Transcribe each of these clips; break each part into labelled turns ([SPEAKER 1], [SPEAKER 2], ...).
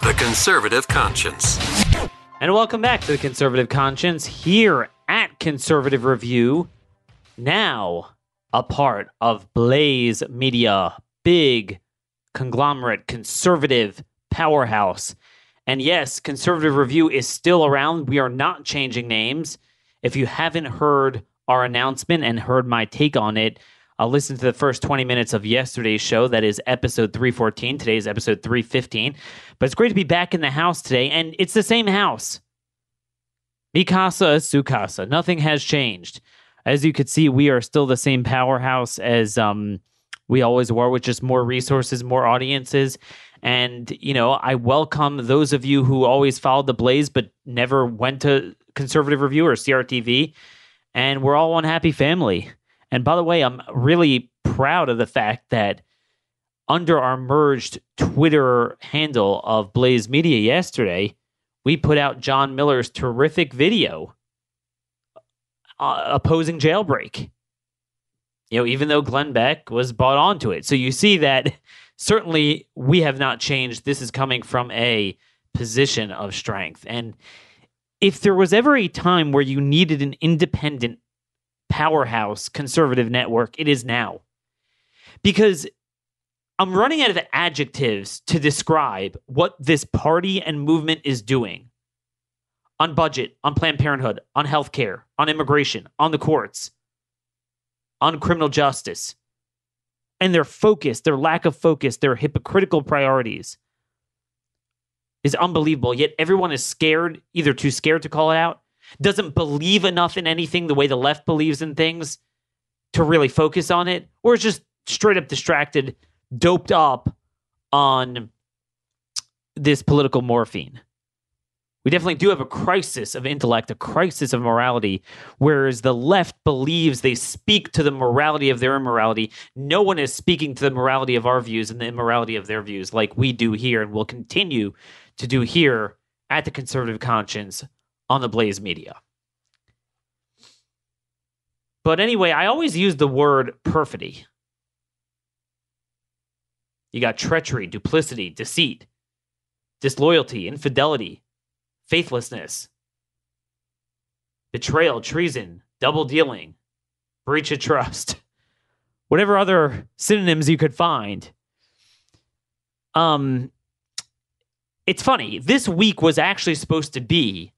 [SPEAKER 1] The Conservative Conscience.
[SPEAKER 2] And welcome back to the Conservative Conscience here at Conservative Review. Now, a part of Blaze Media, big conglomerate conservative powerhouse. And yes, Conservative Review is still around. We are not changing names. If you haven't heard our announcement and heard my take on it, I'll listen to the first 20 minutes of yesterday's show. That is episode 314. Today is episode 315. But it's great to be back in the house today. And it's the same house. Mi casa su casa. Nothing has changed. As you could see, we are still the same powerhouse as um, we always were, with just more resources, more audiences. And, you know, I welcome those of you who always followed the Blaze but never went to Conservative Review or CRTV. And we're all one happy family. And by the way, I'm really proud of the fact that under our merged Twitter handle of Blaze Media yesterday, we put out John Miller's terrific video uh, opposing jailbreak. You know, even though Glenn Beck was bought onto it. So you see that certainly we have not changed. This is coming from a position of strength. And if there was ever a time where you needed an independent powerhouse conservative network, it is now. Because I'm running out of adjectives to describe what this party and movement is doing on budget, on Planned Parenthood, on healthcare, on immigration, on the courts, on criminal justice. And their focus, their lack of focus, their hypocritical priorities is unbelievable. Yet everyone is scared, either too scared to call it out, doesn't believe enough in anything the way the left believes in things to really focus on it, or is just straight up distracted, doped up on this political morphine. We definitely do have a crisis of intellect, a crisis of morality, whereas the left believes they speak to the morality of their immorality. No one is speaking to the morality of our views and the immorality of their views like we do here and will continue to do here at the conservative conscience on the Blaze Media. But anyway, I always use the word perfidy. You got treachery, duplicity, deceit, disloyalty, infidelity, faithlessness, betrayal, treason, double dealing, breach of trust, whatever other synonyms you could find. Um, it's funny. This week was actually supposed to be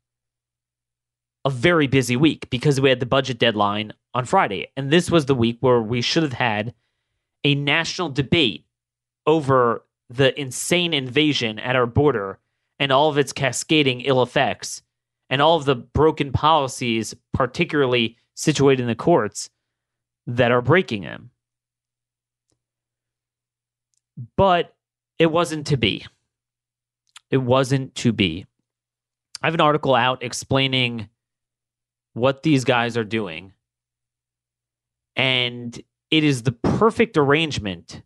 [SPEAKER 2] a very busy week because we had the budget deadline on Friday. And this was the week where we should have had a national debate over the insane invasion at our border and all of its cascading ill effects and all of the broken policies, particularly situated in the courts, that are breaking them. But it wasn't to be. It wasn't to be. I have an article out explaining what these guys are doing. And it is the perfect arrangement,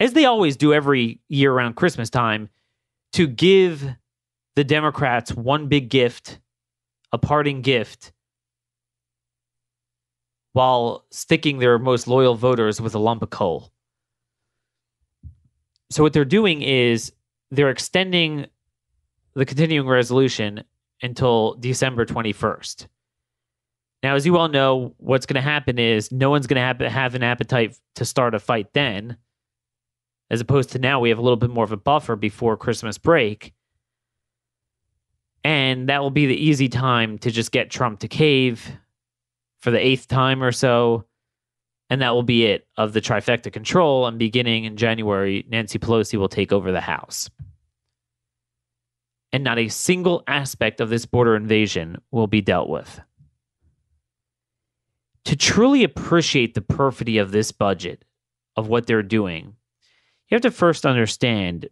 [SPEAKER 2] as they always do every year around Christmas time, to give the Democrats one big gift, a parting gift, while sticking their most loyal voters with a lump of coal. So, what they're doing is they're extending the continuing resolution until December 21st. Now, as you all know, what's going to happen is no one's going to have, have an appetite to start a fight then, as opposed to now we have a little bit more of a buffer before Christmas break. And that will be the easy time to just get Trump to cave for the eighth time or so. And that will be it of the trifecta control. And beginning in January, Nancy Pelosi will take over the House and not a single aspect of this border invasion will be dealt with. To truly appreciate the perfidy of this budget, of what they're doing, you have to first understand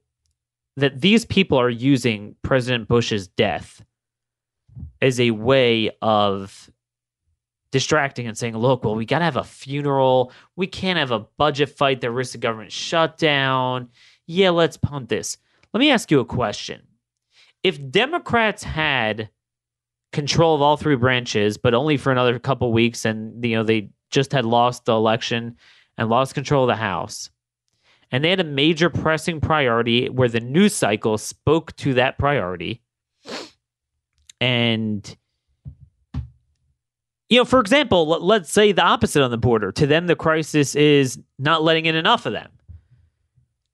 [SPEAKER 2] that these people are using President Bush's death as a way of distracting and saying, look, well, we got to have a funeral. We can't have a budget fight that risks the government shutdown. Yeah, let's punt this. Let me ask you a question. If Democrats had control of all three branches, but only for another couple weeks, and you know they just had lost the election and lost control of the House, and they had a major pressing priority where the news cycle spoke to that priority, and you know, for example, let's say the opposite on the border. To them, the crisis is not letting in enough of them.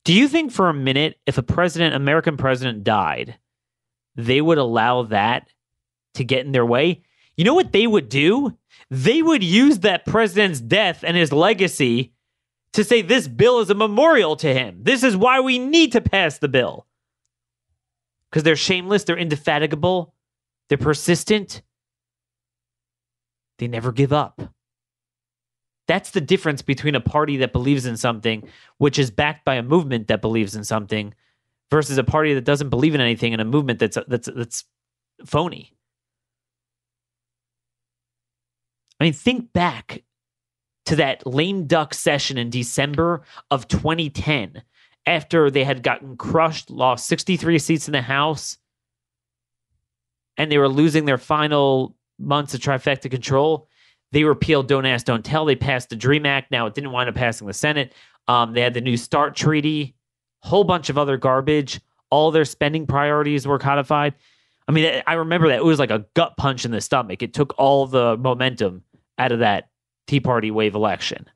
[SPEAKER 2] Do you think for a minute, if a president, American president, died, they would allow that to get in their way? You know what they would do? They would use that president's death and his legacy to say this bill is a memorial to him. This is why we need to pass the bill. Because they're shameless, they're indefatigable, they're persistent, they never give up. That's the difference between a party that believes in something, which is backed by a movement that believes in something, versus a party that doesn't believe in anything and a movement that's that's that's phony. I mean, think back to that lame duck session in December of 2010 after they had gotten crushed, lost 63 seats in the House, and they were losing their final months of trifecta control. They repealed Don't Ask, Don't Tell. They passed the DREAM Act. Now it didn't wind up passing the Senate. Um, they had the New START Treaty, whole bunch of other garbage. All their spending priorities were codified. I mean, I remember that it was like a gut punch in the stomach. It took all the momentum out of that Tea Party wave election.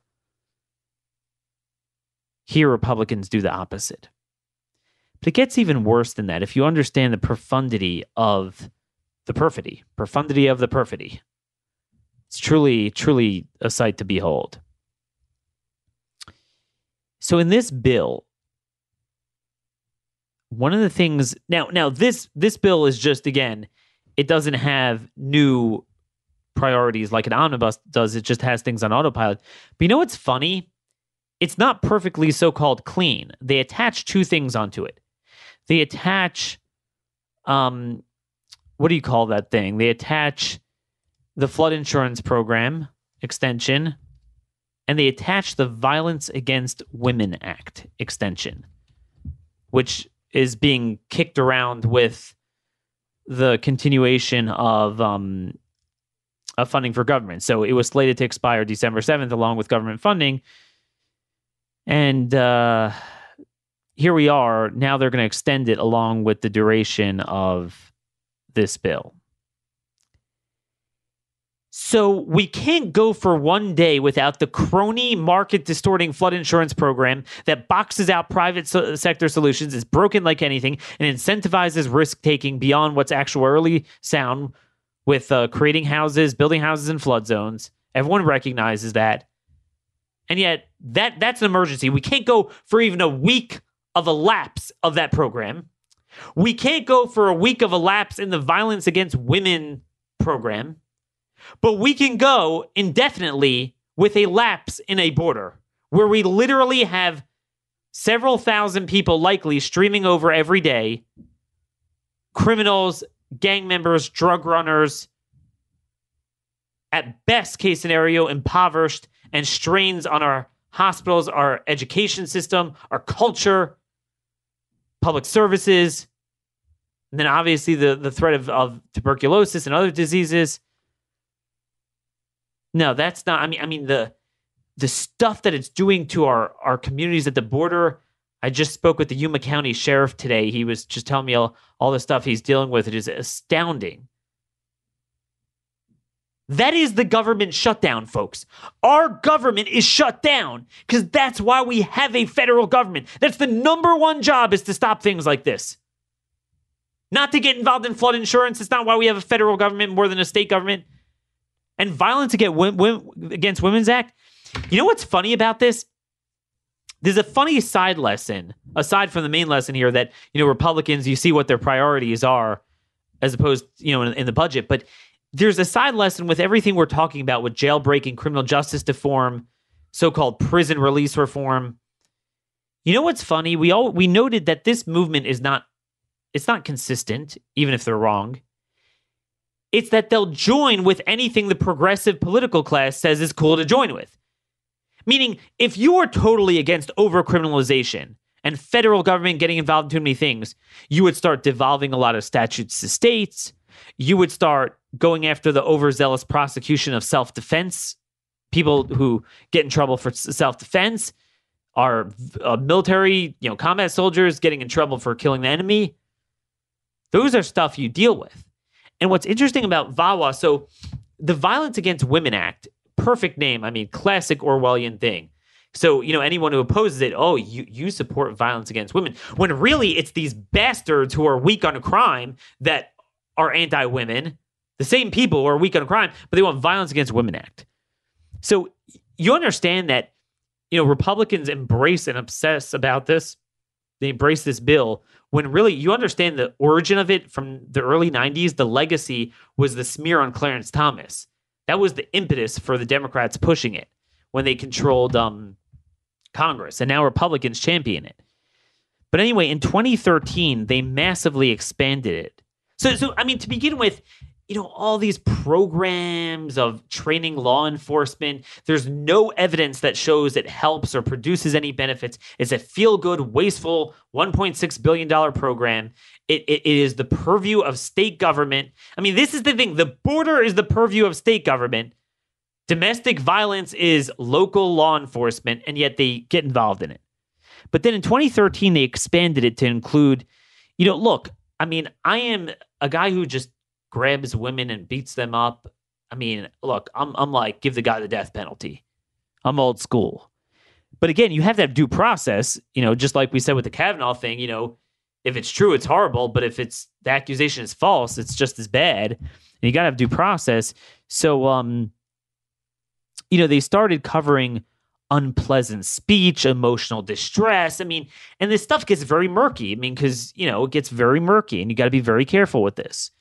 [SPEAKER 2] Here, Republicans do the opposite. But it gets even worse than that if you understand the profundity of the perfidy, profundity of the perfidy. It's truly, truly a sight to behold. So in this bill, one of the things now now this this bill is just again, it doesn't have new priorities like an omnibus does. It just has things on autopilot. But you know what's funny? It's not perfectly so-called clean. They attach two things onto it. They attach um what do you call that thing? They attach the flood insurance program extension and they attach the Violence Against Women Act extension, which is being kicked around with the continuation of um, of funding for government. So it was slated to expire December seventh, along with government funding, and uh, here we are. Now they're going to extend it along with the duration of this bill. So we can't go for one day without the crony market distorting flood insurance program that boxes out private so- sector solutions, is broken like anything, and incentivizes risk taking beyond what's actuarially sound with uh, creating houses, building houses in flood zones. Everyone recognizes that. And yet that that's an emergency. We can't go for even a week of a lapse of that program. We can't go for a week of a lapse in the violence against women program, but we can go indefinitely with a lapse in a border where we literally have several thousand people likely streaming over every day criminals, gang members, drug runners, at best case scenario, impoverished and strains on our hospitals, our education system, our culture, public services, and then obviously the, the threat of, of tuberculosis and other diseases. No, that's not. I mean, I mean the the stuff that it's doing to our our communities at the border. I just spoke with the Yuma County Sheriff today. He was just telling me all, all the stuff he's dealing with. It is astounding. That is the government shutdown, folks. Our government is shut down because that's why we have a federal government. That's the number one job is to stop things like this. Not to get involved in flood insurance. It's not why we have a federal government more than a state government. And violence against Women's Act. You know what's funny about this? There's a funny side lesson aside from the main lesson here that you know Republicans you see what their priorities are as opposed you know in, in the budget, but there's a side lesson with everything we're talking about with jailbreaking, criminal justice reform, so called prison release reform. You know what's funny? We all we noted that this movement is not it's not consistent, even if they're wrong. It's that they'll join with anything the progressive political class says is cool to join with. Meaning, if you are totally against overcriminalization and federal government getting involved in too many things, you would start devolving a lot of statutes to states. You would start going after the overzealous prosecution of self defense, people who get in trouble for self defense are uh, military, you know, combat soldiers getting in trouble for killing the enemy. Those are stuff you deal with. And what's interesting about VAWA, so the Violence Against Women Act, perfect name. I mean, classic Orwellian thing. So, you know, anyone who opposes it, oh, you, you support violence against women. When really it's these bastards who are weak on crime that are anti women, the same people who are weak on crime, but they want Violence Against Women Act. So you understand that you know, Republicans embrace and obsess about this. They embrace this bill when really you understand the origin of it from the early 90s. The legacy was the smear on Clarence Thomas. That was the impetus for the Democrats pushing it when they controlled um, Congress. And now Republicans champion it. But anyway, in 2013, they massively expanded it. So, so I mean, to begin with, you know, all these programs of training law enforcement. There's no evidence that shows it helps or produces any benefits. It's a feel good, wasteful $1.6 billion program. It, it, it is the purview of state government. I mean, this is the thing the border is the purview of state government. Domestic violence is local law enforcement, and yet they get involved in it. But then in 2013, they expanded it to include, you know, look, I mean, I am a guy who just grabs women and beats them up. I mean, look, I'm I'm like give the guy the death penalty. I'm old school. But again, you have that due process, you know, just like we said with the Kavanaugh thing, you know, if it's true, it's horrible, but if it's the accusation is false, it's just as bad. And you got to have due process. So um you know, they started covering unpleasant speech, emotional distress. I mean, and this stuff gets very murky. I mean, because, you know, it gets very murky and you got to be very careful with this.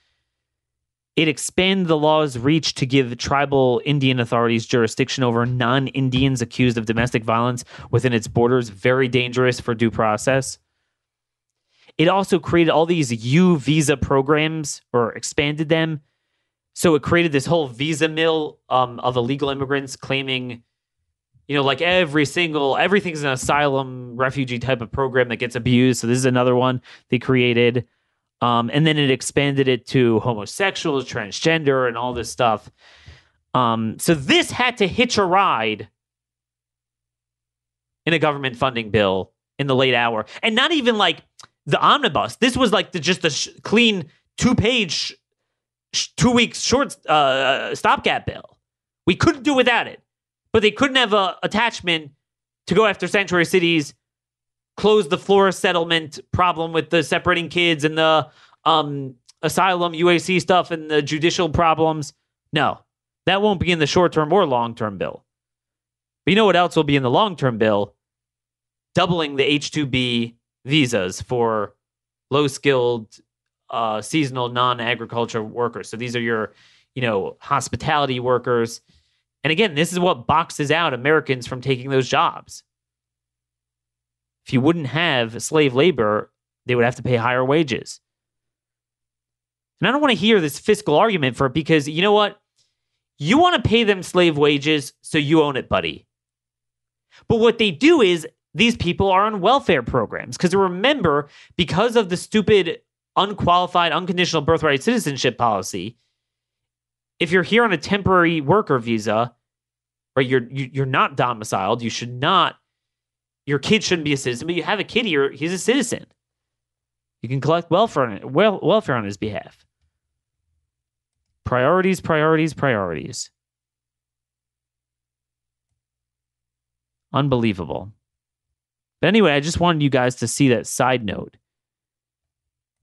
[SPEAKER 2] It expanded the law's reach to give tribal Indian authorities jurisdiction over non Indians accused of domestic violence within its borders, very dangerous for due process. It also created all these U visa programs or expanded them. So it created this whole visa mill um, of illegal immigrants claiming, you know, like every single, everything's an asylum refugee type of program that gets abused. So this is another one they created. Um, and then it expanded it to homosexuals, transgender, and all this stuff. Um, so this had to hitch a ride in a government funding bill in the late hour, and not even like the omnibus. This was like the, just a sh- clean two page, sh- two weeks short uh, stopgap bill. We couldn't do without it, but they couldn't have a attachment to go after sanctuary cities close the Flores settlement problem with the separating kids and the um, asylum UAC stuff and the judicial problems. No, that won't be in the short term or long term bill. But you know what else will be in the long term bill? Doubling the H 2B visas for low skilled, uh, seasonal, non agriculture workers. So these are your, you know, hospitality workers. And again, this is what boxes out Americans from taking those jobs if you wouldn't have slave labor, they would have to pay higher wages. And I don't want to hear this fiscal argument for it because you know what? You want to pay them slave wages, so you own it, buddy. But what they do is these people are on welfare programs. Because remember, because of the stupid, unqualified, unconditional birthright citizenship policy, if you're here on a temporary worker visa, right, you're you're not domiciled, you should not your kid shouldn't be a citizen, but you have a kid here, he's a citizen. You can collect welfare on, it, welfare on his behalf. Priorities, priorities, priorities. Unbelievable. But anyway, I just wanted you guys to see that side note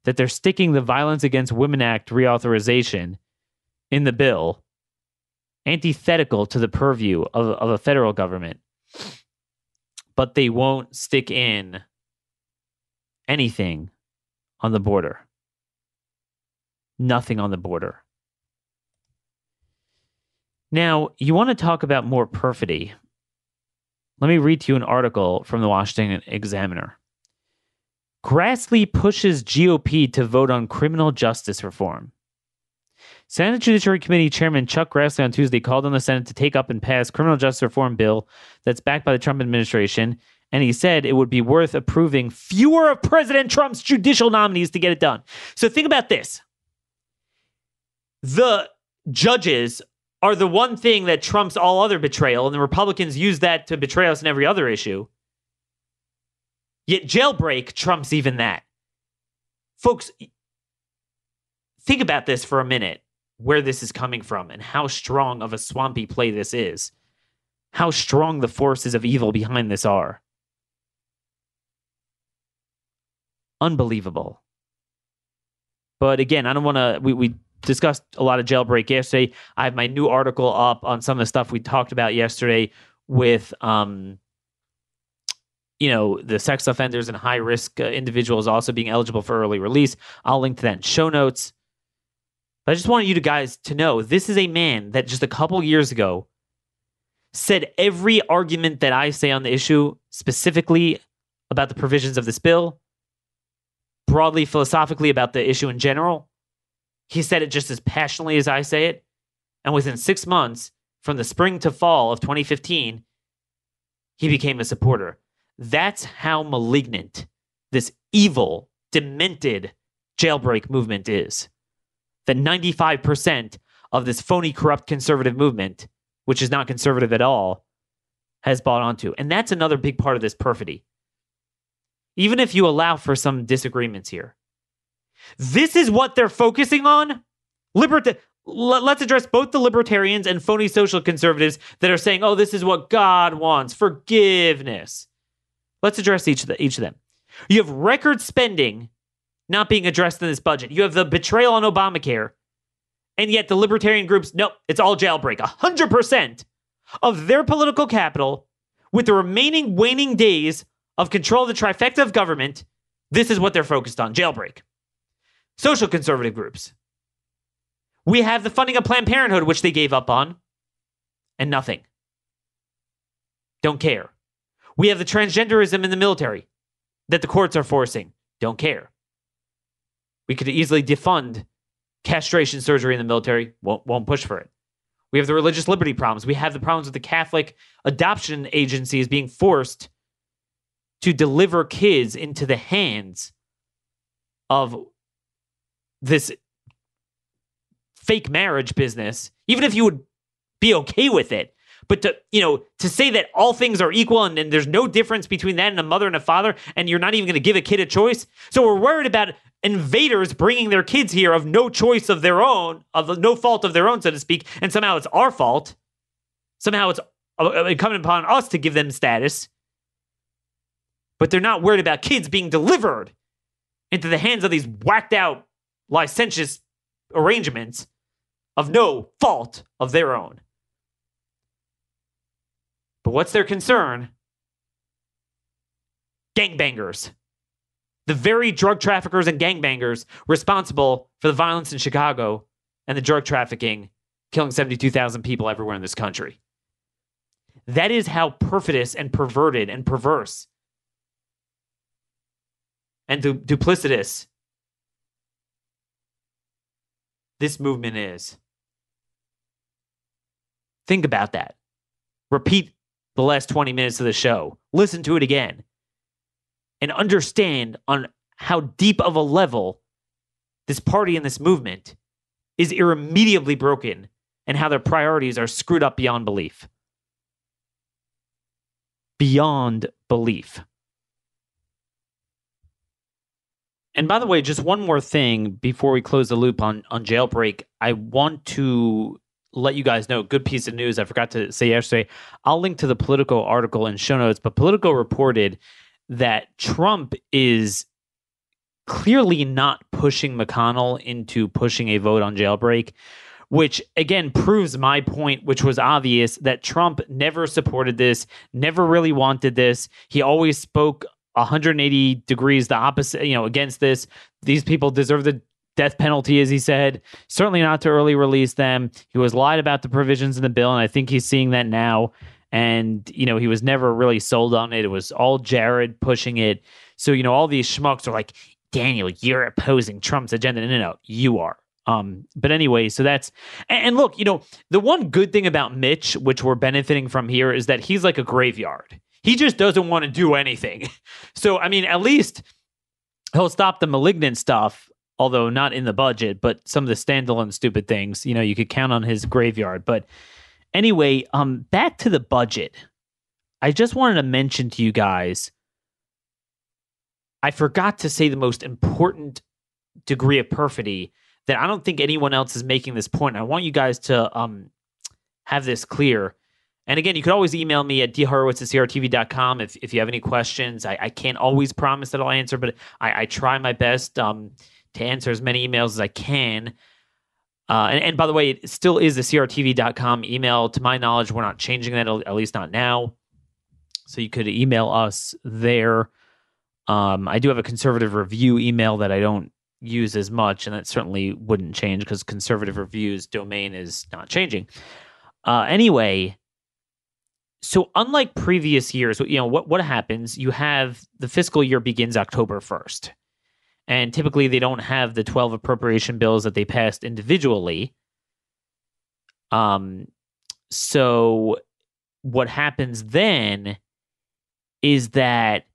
[SPEAKER 2] that they're sticking the Violence Against Women Act reauthorization in the bill, antithetical to the purview of, of a federal government but they won't stick in anything on the border. Nothing on the border. Now, you want to talk about more perfidy. Let me read to you an article from the Washington Examiner. Grassley pushes GOP to vote on criminal justice reform. Senate Judiciary Committee Chairman Chuck Grassley on Tuesday called on the Senate to take up and pass criminal justice reform bill that's backed by the Trump administration, and he said it would be worth approving fewer of President Trump's judicial nominees to get it done. So think about this. The judges are the one thing that trumps all other betrayal, and the Republicans use that to betray us in every other issue. Yet jailbreak trumps even that. Folks, think about this for a minute where this is coming from and how strong of a swampy play this is. How strong the forces of evil behind this are. Unbelievable. But again, I don't want to. We, we discussed a lot of jailbreak yesterday. I have my new article up on some of the stuff we talked about yesterday with um, you know, the sex offenders and high risk uh, individuals also being eligible for early release. I'll link to that in show notes. But I just want you to guys to know this is a man that just a couple years ago said every argument that I say on the issue, specifically about the provisions of this bill, broadly philosophically about the issue in general. He said it just as passionately as I say it. And within six months, from the spring to fall of 2015, he became a supporter. That's how malignant this evil, demented jailbreak movement is. That 95% of this phony, corrupt conservative movement, which is not conservative at all, has bought onto. And that's another big part of this perfidy. Even if you allow for some disagreements here, this is what they're focusing on. Liberta- let's address both the libertarians and phony social conservatives that are saying, oh, this is what God wants forgiveness. Let's address each of, the, each of them. You have record spending not being addressed in this budget. You have the betrayal on Obamacare. And yet the libertarian groups, nope, it's all jailbreak. 100% of their political capital with the remaining waning days of control of the trifecta of government, this is what they're focused on jailbreak. Social conservative groups. We have the funding of Planned Parenthood, which they gave up on, and nothing. Don't care. We have the transgenderism in the military that the courts are forcing. Don't care. We could easily defund castration surgery in the military. Won't, won't push for it. We have the religious liberty problems. We have the problems with the Catholic adoption agencies being forced to deliver kids into the hands of this fake marriage business, even if you would be okay with it, but to, you know, to say that all things are equal and, and there's no difference between that and a mother and a father, and you're not even going to give a kid a choice. So we're worried about invaders bringing their kids here of no choice of their own, of no fault of their own, so to speak, and somehow it's our fault. Somehow it's uh, incumbent upon us to give them status. But they're not worried about kids being delivered into the hands of these whacked out, licentious arrangements of no fault of their own. But what's their concern? Gangbangers. The very drug traffickers and gangbangers responsible for the violence in Chicago and the drug trafficking, killing 72,000 people everywhere in this country. That is how perfidious and perverted and perverse and du- duplicitous this movement is. Think about that. Repeat the last 20 minutes of the show. Listen to it again and understand on how deep of a level this party and this movement is irremediably broken and how their priorities are screwed up beyond belief. Beyond belief. And by the way, just one more thing before we close the loop on, on jailbreak, I want to let you guys know good piece of news I forgot to say yesterday. I'll link to the Politico article in show notes, but Politico reported that Trump is clearly not pushing McConnell into pushing a vote on jailbreak, which again proves my point, which was obvious that Trump never supported this, never really wanted this. He always spoke 180 degrees the opposite, you know, against this. These people deserve the death penalty, as he said. Certainly not to early release them. He was lied about the provisions in the bill, and I think he's seeing that now. and you know he was never really sold on it. It was all Jared pushing it. So you know all these schmucks are like, Daniel, you're opposing Trump's agenda. No, no, no, you are. Um, but anyway, so that's and, and look, you know, the one good thing about Mitch, which we're benefiting from here, is that he's like a graveyard. He just doesn't want to do anything. So I mean, at least he'll stop the malignant stuff, although not in the budget, but some of the standalone stupid things. You know, you could count on his graveyard. But anyway, um, back to the budget. I just wanted to mention to you guys. I forgot to say the most important degree of perfidy that I don't think anyone else is making this point. I want you guys to um, have this clear. And again, you could always email me at dhorowitz at crtv.com if, if you have any questions. I, I can't always promise that I'll answer, but I, I try my best um, to answer as many emails as I can. Uh, and, and, by the way, it still is the crtv.com email. To my knowledge, we're not changing that, at least not now. So you could email us there. Um, I do have a conservative review email that I don't use as much, and that certainly wouldn't change because conservative reviews domain is not changing. Uh, anyway, so unlike previous years, you know what what happens? You have the fiscal year begins October first, and typically they don't have the twelve appropriation bills that they passed individually. Um, so what happens then is that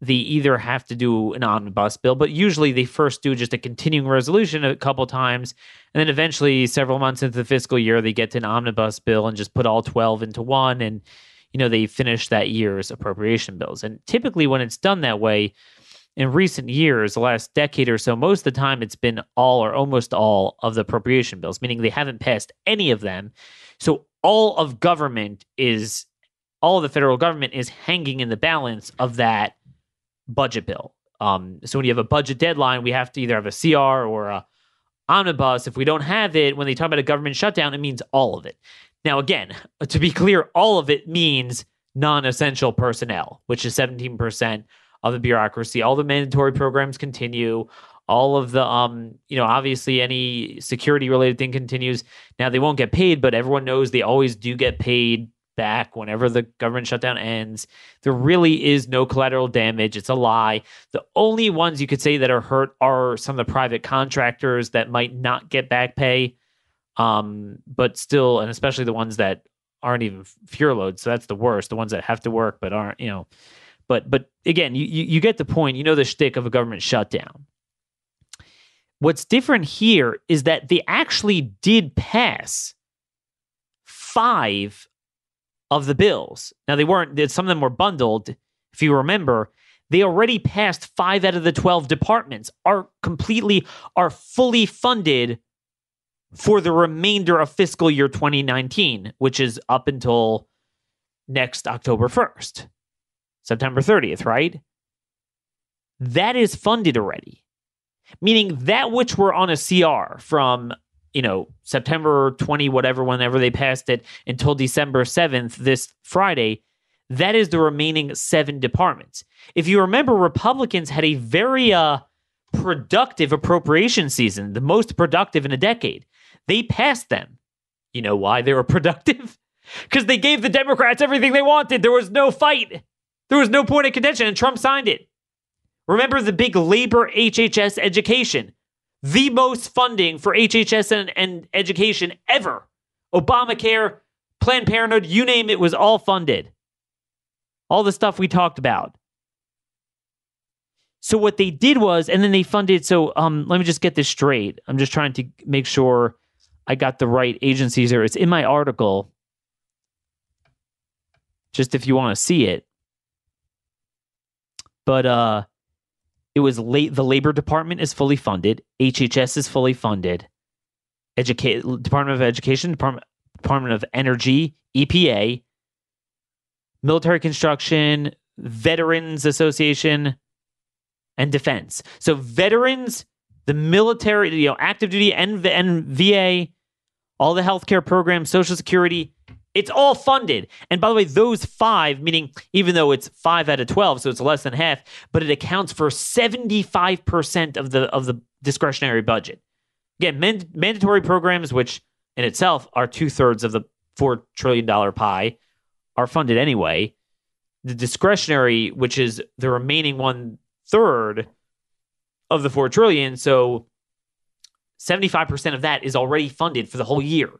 [SPEAKER 2] they either have to do an omnibus bill, but usually they first do just a continuing resolution a couple times, and then eventually, several months into the fiscal year, they get to an omnibus bill and just put all twelve into one, and you know they finish that year's appropriation bills. And typically, when it's done that way, in recent years, the last decade or so, most of the time it's been all or almost all of the appropriation bills, meaning they haven't passed any of them. So all of government is all of the federal government is hanging in the balance of that budget bill. Um, so when you have a budget deadline, we have to either have a CR or a omnibus. If we don't have it, when they talk about a government shutdown, it means all of it. Now, again, to be clear, all of it means non-essential personnel, which is 17% of the bureaucracy. All the mandatory programs continue. All of the, um, you know, obviously any security related thing continues. Now they won't get paid, but everyone knows they always do get paid back whenever the government shutdown ends. There really is no collateral damage. It's a lie. The only ones you could say that are hurt are some of the private contractors that might not get back pay. Um, but still, and especially the ones that aren't even furloughed. So that's the worst. The ones that have to work but aren't, you know. But but again, you you, get the point. You know the shtick of a government shutdown. What's different here is that they actually did pass five of the bills. Now they weren't some of them were bundled. If you remember, they already passed 5 out of the 12 departments are completely are fully funded for the remainder of fiscal year 2019, which is up until next October 1st. September 30th, right? That is funded already. Meaning that which were on a CR from you know, September 20, whatever, whenever they passed it until December 7th, this Friday, that is the remaining seven departments. If you remember, Republicans had a very uh, productive appropriation season, the most productive in a decade. They passed them. You know why they were productive? Because they gave the Democrats everything they wanted. There was no fight, there was no point of contention, and Trump signed it. Remember the big labor HHS education the most funding for HHS and, and education ever. Obamacare, Planned Parenthood, you name it, was all funded. All the stuff we talked about. So what they did was, and then they funded. So um, let me just get this straight. I'm just trying to make sure I got the right agencies here. It's in my article. Just if you want to see it. But uh it was late. The Labor Department is fully funded. HHS is fully funded. Educate Department of Education, Department Department of Energy, EPA, Military Construction, Veterans Association, and Defense. So veterans, the military, you know, active duty and, and VA, all the healthcare programs, Social Security, it's all funded. And by the way, those five, meaning even though it's five out of 12, so it's less than half, but it accounts for 75% of the, of the discretionary budget. Again, man- mandatory programs, which in itself are two thirds of the $4 trillion pie, are funded anyway. The discretionary, which is the remaining one third of the four trillion, so 75% of that is already funded for the whole year.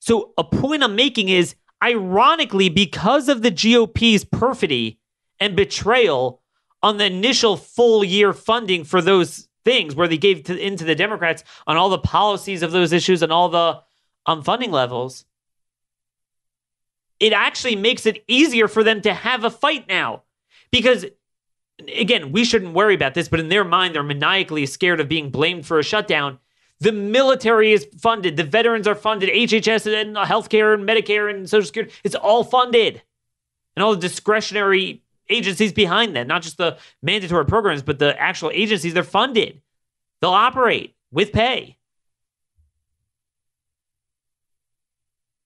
[SPEAKER 2] So a point I'm making is ironically, because of the GOP's perfidy and betrayal on the initial full year funding for those things where they gave to, into the Democrats on all the policies of those issues and all the um, funding levels, it actually makes it easier for them to have a fight now. Because, again, we shouldn't worry about this, but in their mind, they're maniacally scared of being blamed for a shutdown. The military is funded, the veterans are funded, HHS and healthcare and Medicare and Social Security, it's all funded. And all the discretionary agencies behind that, not just the mandatory programs, but the actual agencies, they're funded. They'll operate with pay.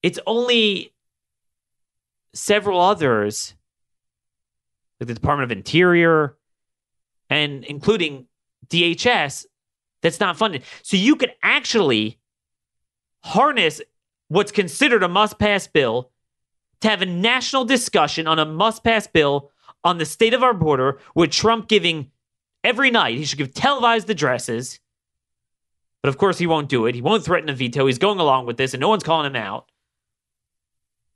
[SPEAKER 2] It's only several others, like the Department of Interior and including DHS, that's not funded. So you could actually harness what's considered a must pass bill to have a national discussion on a must pass bill on the state of our border with Trump giving every night, he should give televised addresses. But of course, he won't do it. He won't threaten a veto. He's going along with this, and no one's calling him out.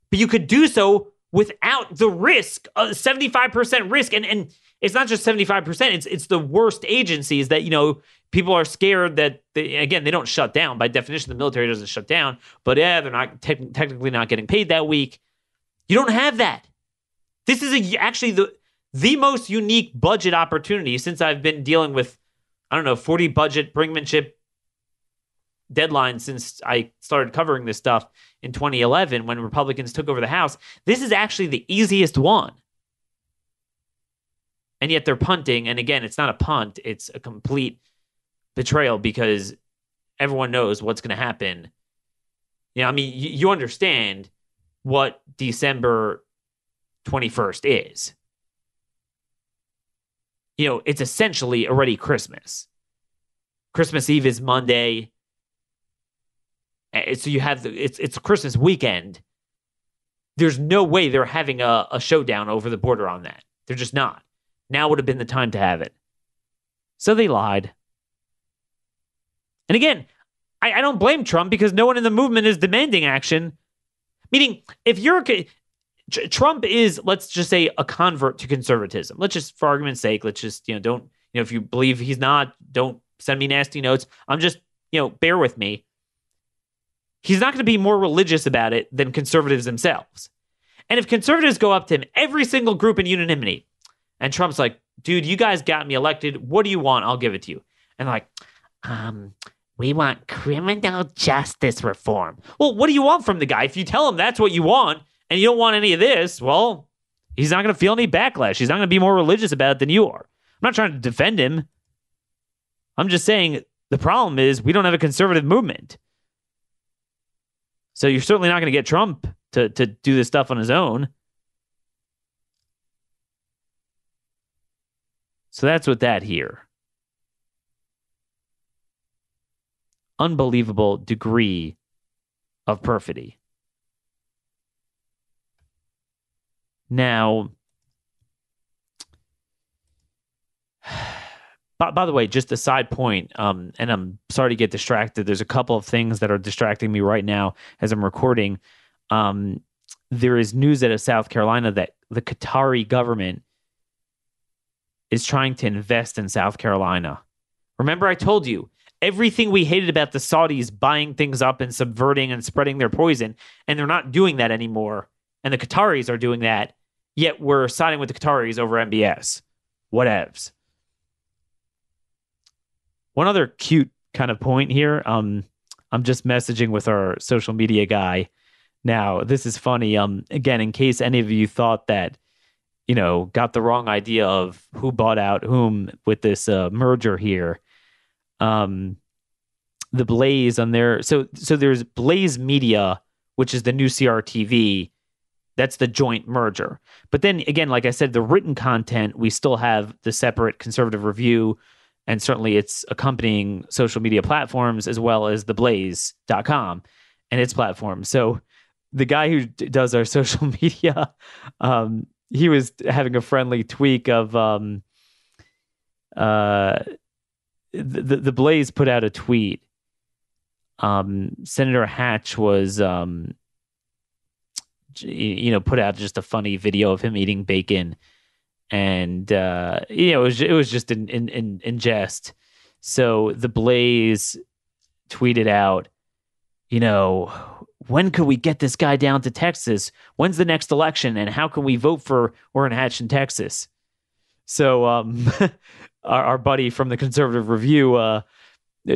[SPEAKER 2] But you could do so without the risk, uh, 75% risk. And, and it's not just 75%, it's, it's the worst agencies that, you know, people are scared that, they, again, they don't shut down. By definition, the military doesn't shut down. But yeah, they're not te- technically not getting paid that week. You don't have that. This is a, actually the the most unique budget opportunity since I've been dealing with, I don't know, 40 budget brinkmanship deadlines since I started covering this stuff in 2011 when Republicans took over the House. This is actually the easiest one. And yet they're punting. And again, it's not a punt, it's a complete betrayal because everyone knows what's going to happen. You know, I mean, you, you understand what December 21st is. You know, it's essentially already Christmas. Christmas Eve is Monday. So you have the, it's it's Christmas weekend. There's no way they're having a, a showdown over the border on that. They're just not. Now would have been the time to have it. So they lied. And again, I, I don't blame Trump because no one in the movement is demanding action. Meaning, if you're Trump is, let's just say, a convert to conservatism. Let's just, for argument's sake, let's just, you know, don't, you know, if you believe he's not, don't send me nasty notes. I'm just, you know, bear with me. He's not going to be more religious about it than conservatives themselves. And if conservatives go up to him, every single group in unanimity, and Trump's like, dude, you guys got me elected. What do you want? I'll give it to you. And like, um, we want criminal justice reform. Well, what do you want from the guy? If you tell him that's what you want, and you don't want any of this, well, he's not going to feel any backlash. He's not going to be more religious about it than you are. I'm not trying to defend him. I'm just saying the problem is we don't have a conservative movement. So you're certainly not going to get Trump to, to do this stuff on his own. So that's what that here. Unbelievable degree of perfidy. Now, by, by, the way, just a side point, um, and I'm sorry to get distracted. There's a couple of things that are distracting me right now as I'm recording. Um, there is news out of South Carolina that the Qatari government is trying to invest in South Carolina. Remember, I told you everything we hated about the Saudis buying things up and subverting and spreading their poison, and they're not doing that anymore. And the Qataris are doing that yet we're siding with the Qataris over MBS. Whatevs. One other cute kind of point here. Um, I'm just messaging with our social media guy. Now, this is funny. Um, again, in case any of you thought that, you know, got the wrong idea of who bought out whom with this uh, merger here. Um, the Blaze on there. So, so there's Blaze Media, which is the new CRTV, that's the joint merger. But then again, like I said, the written content, we still have the separate conservative review and certainly its accompanying social media platforms as well as the blaze.com and its platform. So the guy who d- does our social media, um, he was having a friendly tweak of um, uh, the the Blaze put out a tweet. Um, Senator Hatch was um, you know put out just a funny video of him eating bacon, and uh, you know it was it was just in in in, in jest. So the Blaze tweeted out, you know, when could we get this guy down to Texas? When's the next election? And how can we vote for Orrin Hatch in Texas? So um, our, our, buddy from the Conservative Review uh,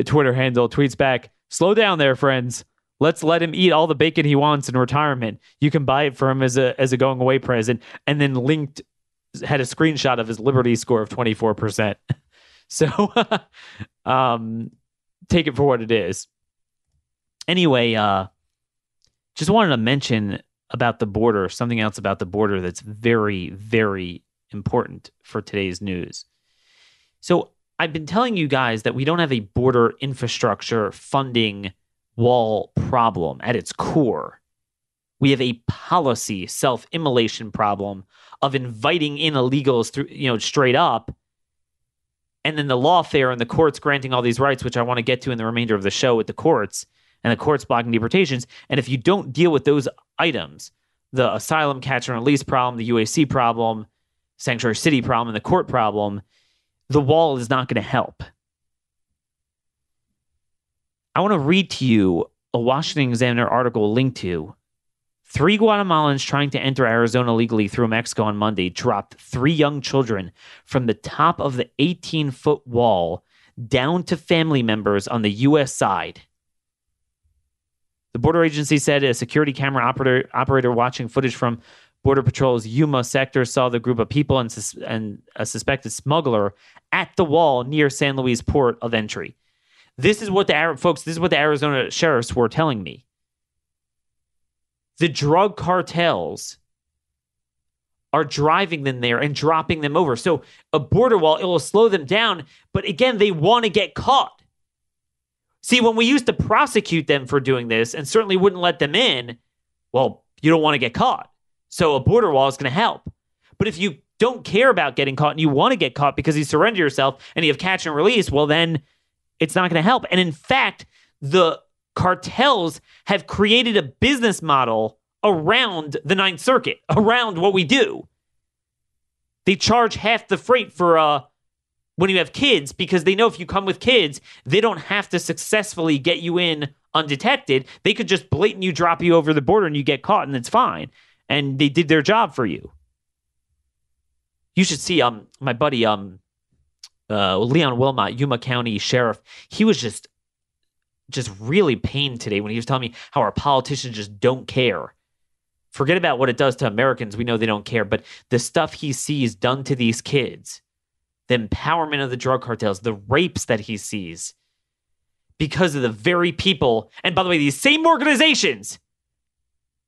[SPEAKER 2] Twitter handle tweets back, slow down there, friends. Let's let him eat all the bacon he wants in retirement. You can buy it for him as a as a going away present. And then linked had a screenshot of his Liberty score of 24%. so um, take it for what it is. Anyway, uh, just wanted to mention about the border, something else about the border that's very, very important for today's news. So, I've been telling you guys that we don't have a border infrastructure funding wall problem at its core. We have a policy self immolation problem of inviting in illegals through, you know, straight up. And then the lawfare and the courts granting all these rights, which I want to get to in the remainder of the show with the courts and the courts blocking deportations. And if you don't deal with those items, the asylum catch and release problem, the UAC problem, sanctuary city problem, and the court problem, the wall is not going to help. I want to read to you a Washington Examiner article linked to Three Guatemalans trying to enter Arizona legally through Mexico on Monday dropped three young children from the top of the 18 foot wall down to family members on the U.S. side. The border agency said a security camera operator, operator watching footage from Border Patrol's Yuma sector saw the group of people and, sus- and a suspected smuggler at the wall near San Luis port of entry. This is what the folks. This is what the Arizona sheriffs were telling me. The drug cartels are driving them there and dropping them over. So a border wall it will slow them down, but again, they want to get caught. See, when we used to prosecute them for doing this and certainly wouldn't let them in, well, you don't want to get caught. So a border wall is going to help. But if you don't care about getting caught and you want to get caught because you surrender yourself and you have catch and release, well, then it's not going to help. And in fact, the cartels have created a business model around the Ninth Circuit, around what we do. They charge half the freight for uh, when you have kids because they know if you come with kids, they don't have to successfully get you in undetected. They could just blatantly drop you over the border and you get caught and it's fine. And they did their job for you. You should see um my buddy um uh, Leon Wilmot, Yuma County Sheriff. He was just just really pained today when he was telling me how our politicians just don't care. Forget about what it does to Americans. We know they don't care, but the stuff he sees done to these kids the empowerment of the drug cartels, the rapes that he sees because of the very people. And by the way, these same organizations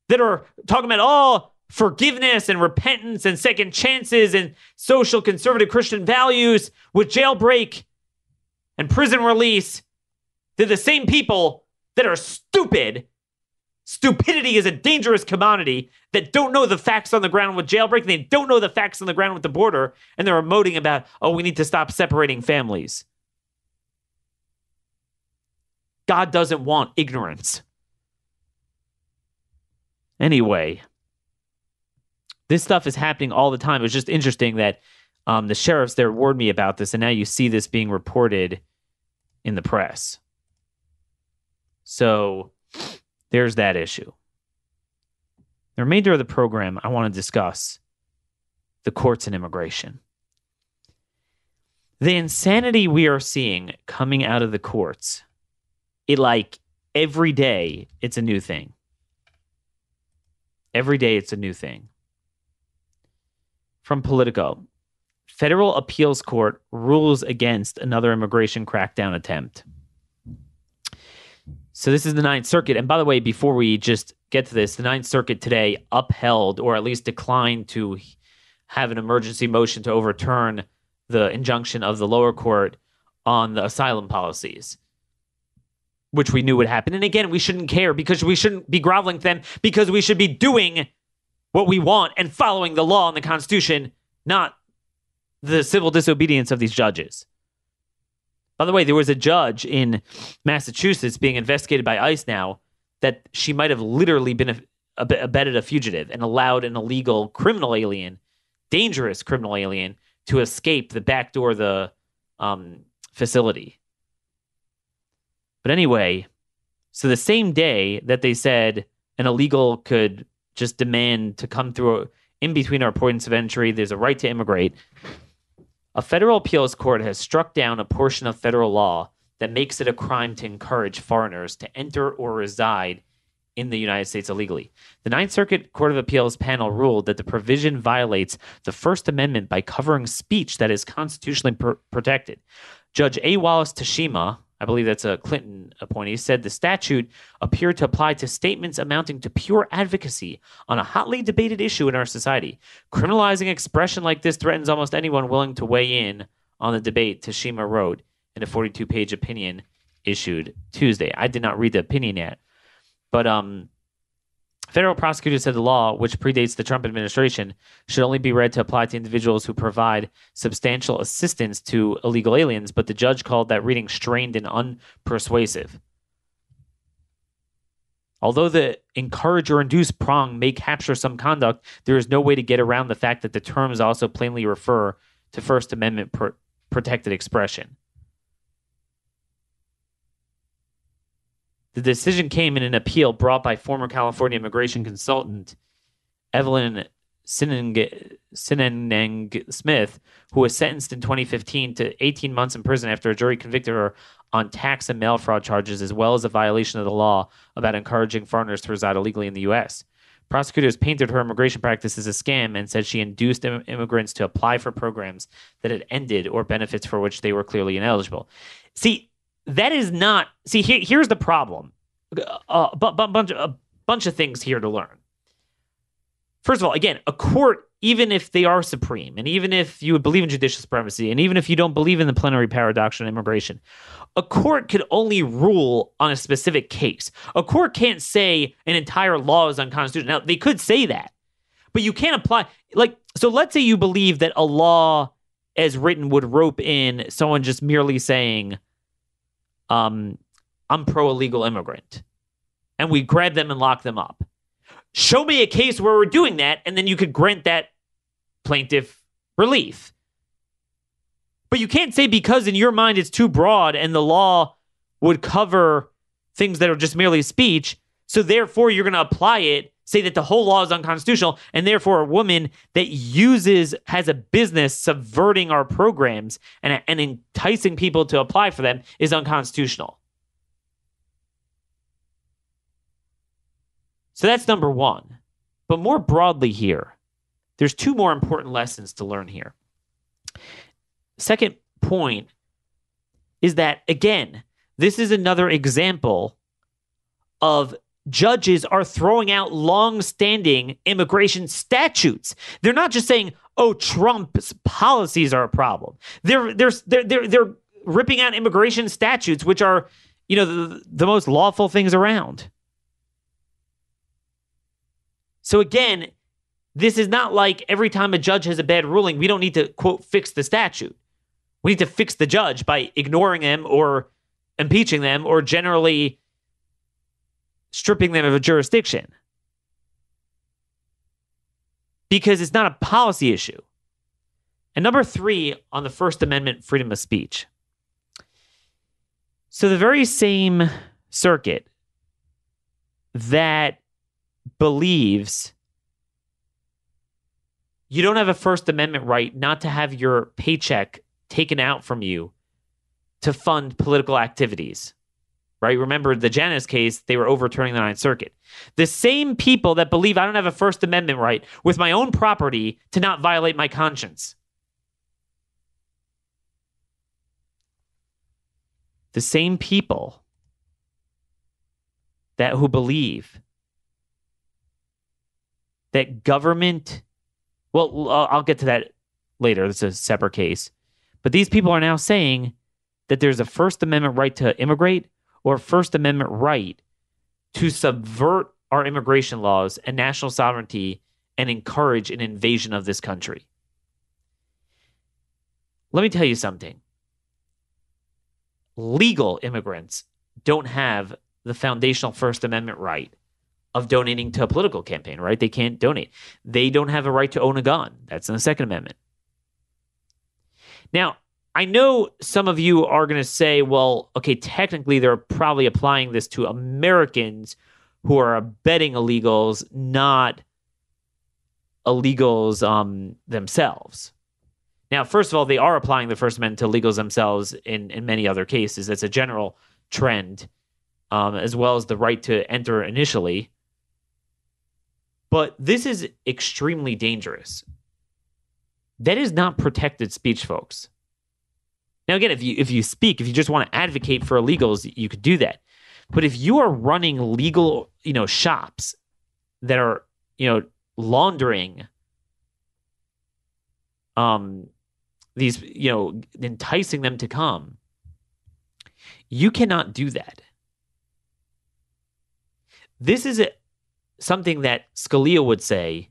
[SPEAKER 2] that are talking about all oh, forgiveness and repentance and second chances and social conservative Christian values with jailbreak and prison release, they're the same people that are stupid Stupidity is a dangerous commodity that don't know the facts on the ground with jailbreak. They don't know the facts on the ground with the border, and they're emoting about, oh, we need to stop separating families. God doesn't want ignorance. Anyway, this stuff is happening all the time. It was just interesting that um, the sheriffs there warned me about this, and now you see this being reported in the press. So there's that issue. The remainder of the program, I want to discuss the courts and immigration. The insanity we are seeing coming out of the courts, it like every day, it's a new thing. Every day, it's a new thing. From Politico Federal Appeals Court rules against another immigration crackdown attempt. So this is the Ninth Circuit. And by the way, before we just get to this, the Ninth Circuit today upheld or at least declined to have an emergency motion to overturn the injunction of the lower court on the asylum policies. which we knew would happen. And again, we shouldn't care because we shouldn't be groveling them because we should be doing what we want and following the law and the Constitution, not the civil disobedience of these judges. By the way, there was a judge in Massachusetts being investigated by ICE now that she might have literally been a, abetted a fugitive and allowed an illegal criminal alien, dangerous criminal alien, to escape the back door of the um, facility. But anyway, so the same day that they said an illegal could just demand to come through in between our points of entry, there's a right to immigrate. A federal appeals court has struck down a portion of federal law that makes it a crime to encourage foreigners to enter or reside in the United States illegally. The Ninth Circuit Court of Appeals panel ruled that the provision violates the First Amendment by covering speech that is constitutionally pr- protected. Judge A. Wallace Tashima, I believe that's a Clinton appointee, said the statute appeared to apply to statements amounting to pure advocacy on a hotly debated issue in our society. Criminalizing expression like this threatens almost anyone willing to weigh in on the debate, Tashima wrote in a 42 page opinion issued Tuesday. I did not read the opinion yet, but um, Federal prosecutors said the law, which predates the Trump administration, should only be read to apply to individuals who provide substantial assistance to illegal aliens, but the judge called that reading strained and unpersuasive. Although the encourage or induce prong may capture some conduct, there is no way to get around the fact that the terms also plainly refer to First Amendment pr- protected expression. The decision came in an appeal brought by former California immigration consultant Evelyn Sineneng Smith, who was sentenced in 2015 to 18 months in prison after a jury convicted her on tax and mail fraud charges, as well as a violation of the law about encouraging foreigners to reside illegally in the U.S. Prosecutors painted her immigration practice as a scam and said she induced Im- immigrants to apply for programs that had ended or benefits for which they were clearly ineligible. See, that is not see here, here's the problem. Uh, bunch, a bunch of things here to learn. First of all again a court even if they are supreme and even if you believe in judicial supremacy and even if you don't believe in the plenary power doctrine of immigration a court could only rule on a specific case. A court can't say an entire law is unconstitutional. Now they could say that but you can't apply like so let's say you believe that a law as written would rope in someone just merely saying um, I'm pro illegal immigrant. And we grab them and lock them up. Show me a case where we're doing that, and then you could grant that plaintiff relief. But you can't say because in your mind it's too broad and the law would cover things that are just merely speech. So therefore, you're going to apply it, say that the whole law is unconstitutional, and therefore a woman that uses has a business subverting our programs and, and enticing people to apply for them is unconstitutional. So that's number one. But more broadly here, there's two more important lessons to learn here. Second point is that, again, this is another example of judges are throwing out long-standing immigration statutes. They're not just saying, "Oh, Trump's policies are a problem." They're they're they're they're, they're ripping out immigration statutes, which are, you know, the, the most lawful things around. So again, this is not like every time a judge has a bad ruling, we don't need to quote fix the statute. We need to fix the judge by ignoring them or impeaching them or generally stripping them of a jurisdiction. Because it's not a policy issue. And number three on the First Amendment freedom of speech. So the very same circuit that believes you don't have a First Amendment right not to have your paycheck taken out from you to fund political activities. Right? Remember the Janus case, they were overturning the Ninth Circuit. The same people that believe I don't have a First Amendment right with my own property to not violate my conscience. The same people that who believe that government, well, I'll get to that later. It's a separate case. But these people are now saying that there's a First Amendment right to immigrate or First Amendment right to subvert our immigration laws and national sovereignty and encourage an invasion of this country. Let me tell you something. Legal immigrants don't have the foundational First Amendment right of donating to a political campaign, right? They can't donate. They don't have a right to own a gun. That's in the Second Amendment. Now, I know some of you are going to say, well, okay, technically they're probably applying this to Americans who are abetting illegals, not illegals um, themselves. Now, first of all, they are applying the First Amendment to illegals themselves in, in many other cases. It's a general trend, um, as well as the right to enter initially. But this is extremely dangerous. That is not protected speech, folks. Now, again, if you if you speak, if you just want to advocate for illegals, you could do that. But if you are running legal, you know, shops that are, you know, laundering um these, you know, enticing them to come, you cannot do that. This is a, something that Scalia would say,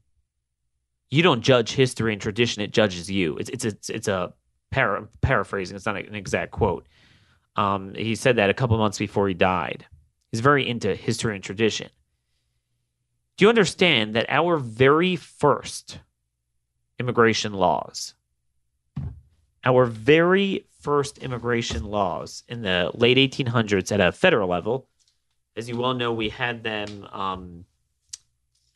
[SPEAKER 2] you don't judge history and tradition, it judges you. It's it's it's, it's a para- paraphrasing, it's not an exact quote. Um, he said that a couple months before he died. He's very into history and tradition. Do you understand that our very first immigration laws, our very first immigration laws in the late 1800s at a federal level, as you well know, we had them um,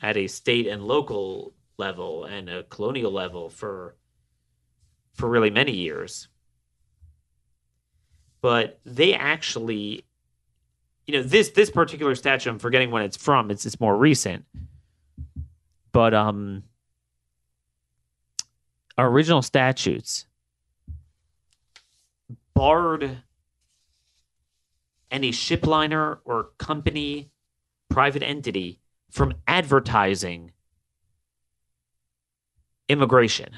[SPEAKER 2] at a state and local level and a colonial level for for really many years. But they actually, you know, this this particular statute, I'm forgetting when it's from. It's it's more recent, but um, our original statutes barred any shipliner or company, private entity from advertising immigration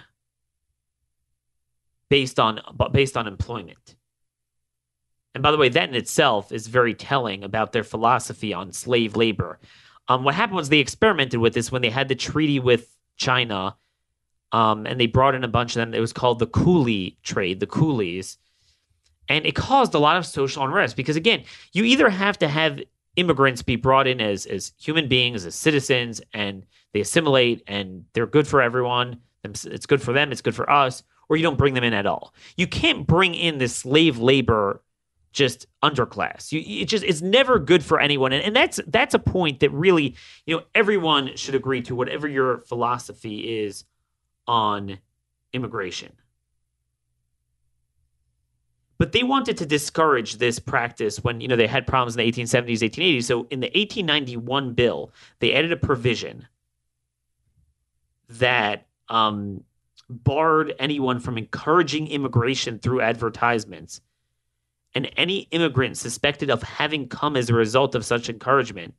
[SPEAKER 2] based on based on employment. And by the way, that in itself is very telling about their philosophy on slave labor. Um, what happened was they experimented with this when they had the treaty with China, um, and they brought in a bunch of them. It was called the coolie trade, the coolies, and it caused a lot of social unrest because again, you either have to have immigrants be brought in as as human beings, as citizens, and they assimilate, and they're good for everyone. It's good for them. It's good for us or you don't bring them in at all. You can't bring in this slave labor just underclass. You it just it's never good for anyone. And, and that's that's a point that really, you know, everyone should agree to whatever your philosophy is on immigration. But they wanted to discourage this practice when, you know, they had problems in the 1870s, 1880s. So in the 1891 bill, they added a provision that um, barred anyone from encouraging immigration through advertisements. And any immigrant suspected of having come as a result of such encouragement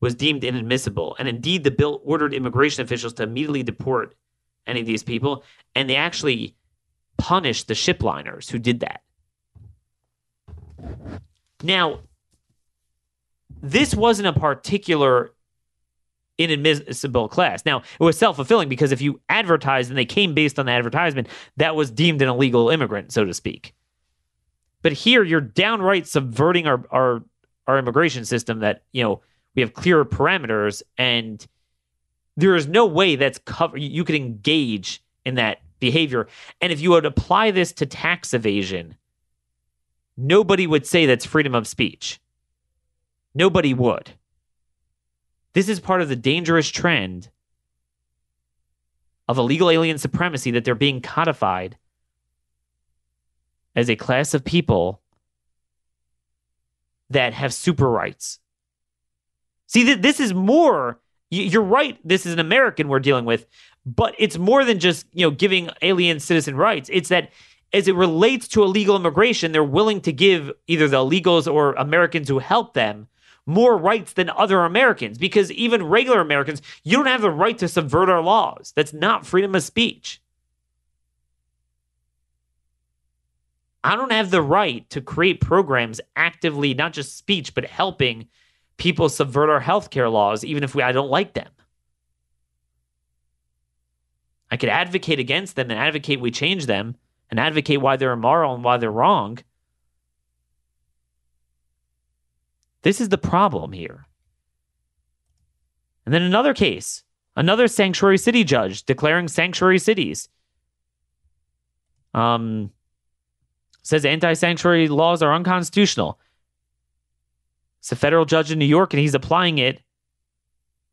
[SPEAKER 2] was deemed inadmissible. And indeed, the bill ordered immigration officials to immediately deport any of these people. And they actually punished the shipliners who did that. Now, this wasn't a particular inadmissible class. Now, it was self fulfilling because if you advertised and they came based on the advertisement, that was deemed an illegal immigrant, so to speak. But here, you're downright subverting our, our, our immigration system that, you know, we have clear parameters and there is no way that's cover you could engage in that behavior. And if you would apply this to tax evasion, nobody would say that's freedom of speech. Nobody would. This is part of the dangerous trend of illegal alien supremacy that they're being codified as a class of people that have super rights. See, th- this is more, you're right, this is an American we're dealing with, but it's more than just, you know, giving alien citizen rights. It's that as it relates to illegal immigration, they're willing to give either the illegals or Americans who help them more rights than other Americans because even regular Americans, you don't have the right to subvert our laws. That's not freedom of speech. I don't have the right to create programs actively, not just speech, but helping people subvert our healthcare laws, even if we, I don't like them. I could advocate against them and advocate we change them and advocate why they're immoral and why they're wrong. This is the problem here. And then another case, another sanctuary city judge declaring sanctuary cities. Um, says anti sanctuary laws are unconstitutional. It's a federal judge in New York, and he's applying it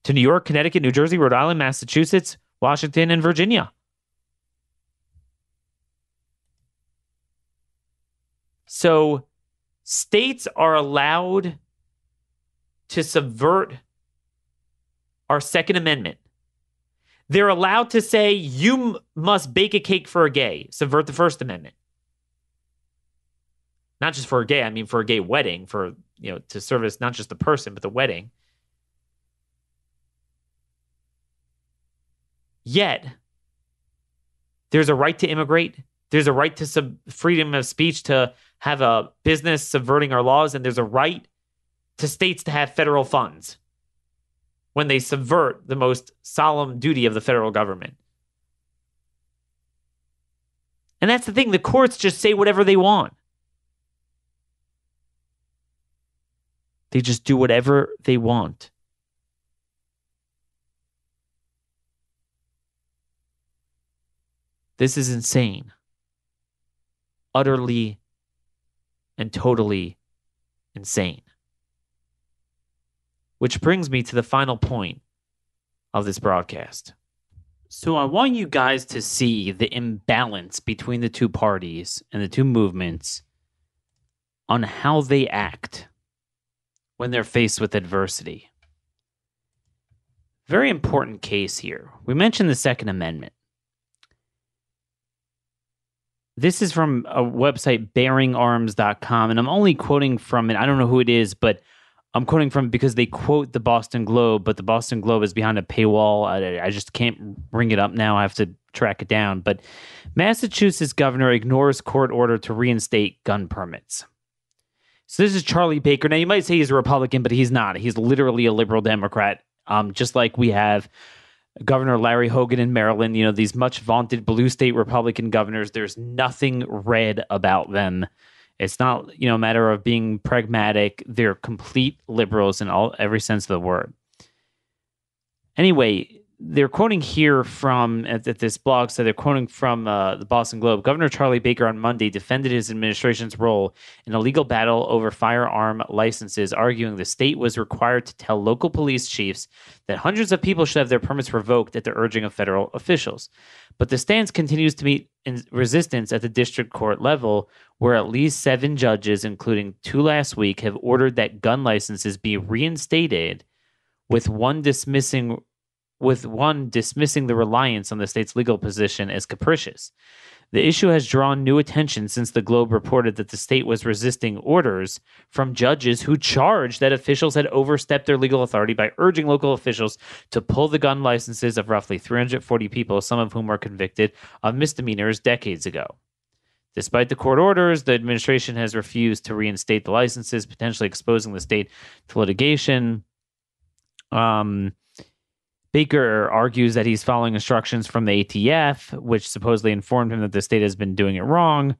[SPEAKER 2] to New York, Connecticut, New Jersey, Rhode Island, Massachusetts, Washington, and Virginia. So states are allowed to subvert our Second Amendment. They're allowed to say you must bake a cake for a gay, subvert the First Amendment. Not just for a gay, I mean for a gay wedding, for you know, to service not just the person, but the wedding. Yet, there's a right to immigrate. There's a right to sub- freedom of speech to have a business subverting our laws, and there's a right to states to have federal funds when they subvert the most solemn duty of the federal government. And that's the thing, the courts just say whatever they want. They just do whatever they want. This is insane. Utterly and totally insane. Which brings me to the final point of this broadcast. So, I want you guys to see the imbalance between the two parties and the two movements on how they act when they're faced with adversity. Very important case here. We mentioned the Second Amendment. This is from a website, bearingarms.com, and I'm only quoting from it. I don't know who it is, but I'm quoting from because they quote the Boston Globe, but the Boston Globe is behind a paywall. I, I just can't bring it up now. I have to track it down. But Massachusetts governor ignores court order to reinstate gun permits. So this is Charlie Baker. Now you might say he's a Republican, but he's not. He's literally a liberal Democrat. Um, just like we have Governor Larry Hogan in Maryland, you know, these much vaunted blue state Republican governors, there's nothing red about them. It's not, you know, a matter of being pragmatic. They're complete liberals in all every sense of the word. Anyway, they're quoting here from at, at, this blog so they're quoting from uh, the boston globe. Governor charlie baker on monday defended his administration's role in a legal battle over firearm licenses arguing the state was required to tell local police chiefs that hundreds of people should have their permits revoked at the urging of federal officials. But the stance continues to meet resistance at the district court level where at least seven judges including two last week have ordered that gun licenses be reinstated with one dismissing with one dismissing the reliance on the state's legal position as capricious. The issue has drawn new attention since the Globe reported that the state was resisting orders from judges who charged that officials had overstepped their legal authority by urging local officials to pull the gun licenses of roughly 340 people, some of whom were convicted of misdemeanors decades ago. Despite the court orders, the administration has refused to reinstate the licenses, potentially exposing the state to litigation. Um, Baker argues that he's following instructions from the ATF, which supposedly informed him that the state has been doing it wrong.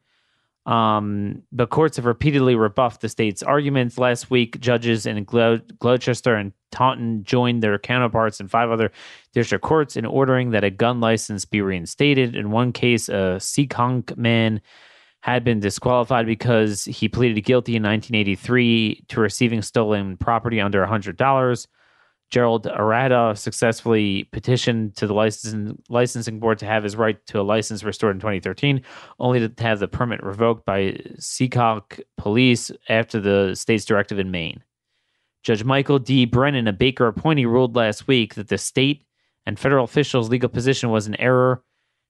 [SPEAKER 2] Um, the courts have repeatedly rebuffed the state's arguments. Last week, judges in Glo- Gloucester and Taunton joined their counterparts in five other district courts in ordering that a gun license be reinstated. In one case, a Seekonk man had been disqualified because he pleaded guilty in 1983 to receiving stolen property under $100. Gerald Arata successfully petitioned to the licensing, licensing board to have his right to a license restored in 2013, only to have the permit revoked by Seekonk police after the state's directive in Maine. Judge Michael D. Brennan, a Baker appointee, ruled last week that the state and federal officials' legal position was an error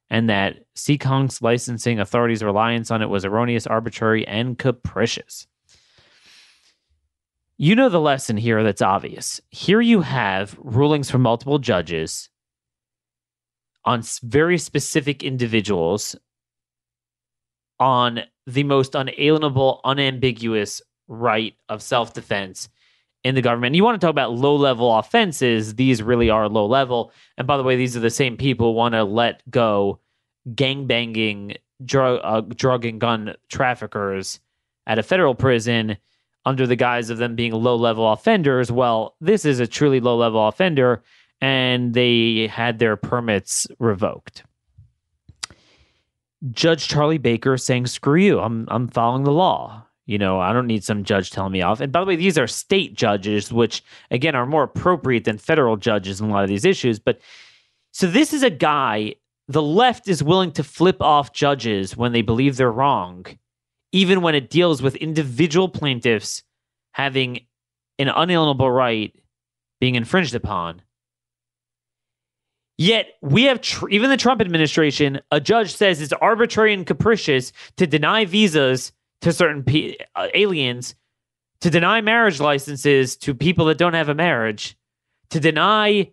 [SPEAKER 2] and that Seekonk's licensing authorities' reliance on it was erroneous, arbitrary, and capricious. You know the lesson here that's obvious. Here you have rulings from multiple judges on very specific individuals on the most unalienable, unambiguous right of self defense in the government. You want to talk about low level offenses, these really are low level. And by the way, these are the same people want to let go gang banging drug, uh, drug and gun traffickers at a federal prison under the guise of them being low level offenders. Well, this is a truly low level offender, and they had their permits revoked. Judge Charlie Baker saying, "Screw you! I'm I'm following the law. You know, I don't need some judge telling me off." And by the way, these are state judges, which again are more appropriate than federal judges in a lot of these issues. But so this is a guy. The left is willing to flip off judges when they believe they're wrong, even when it deals with individual plaintiffs having an unalienable right being infringed upon. Yet we have tr- even the Trump administration. A judge says it's arbitrary and capricious to deny visas to certain uh, aliens, to deny marriage licenses to people that don't have a marriage, to deny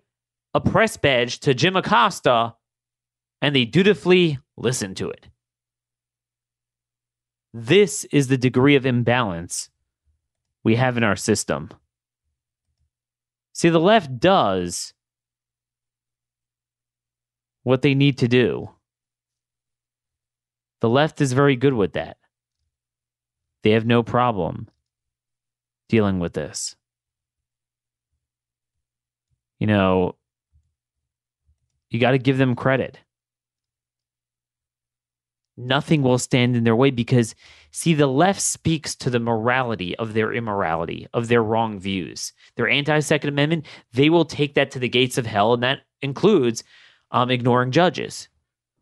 [SPEAKER 2] a press badge to Jim Acosta, and they dutifully listen to it. This is the degree of imbalance we have in our system. See, the left does what they need to do. The left is very good with that. They have no problem dealing with this. You know, you got to give them credit. Nothing will stand in their way because, see, the left speaks to the morality of their immorality, of their wrong views. Their anti Second Amendment, they will take that to the gates of hell, and that includes um, ignoring judges.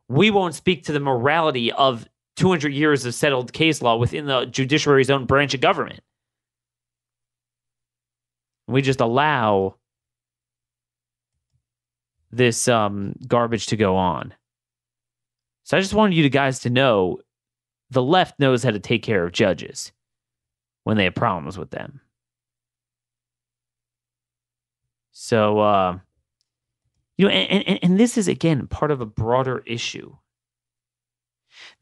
[SPEAKER 2] We won't speak to the morality of 200 years of settled case law within the judiciary's own branch of government. We just allow this um, garbage to go on. So I just wanted you guys to know the left knows how to take care of judges when they have problems with them. So, uh, you know, and, and, and this is again part of a broader issue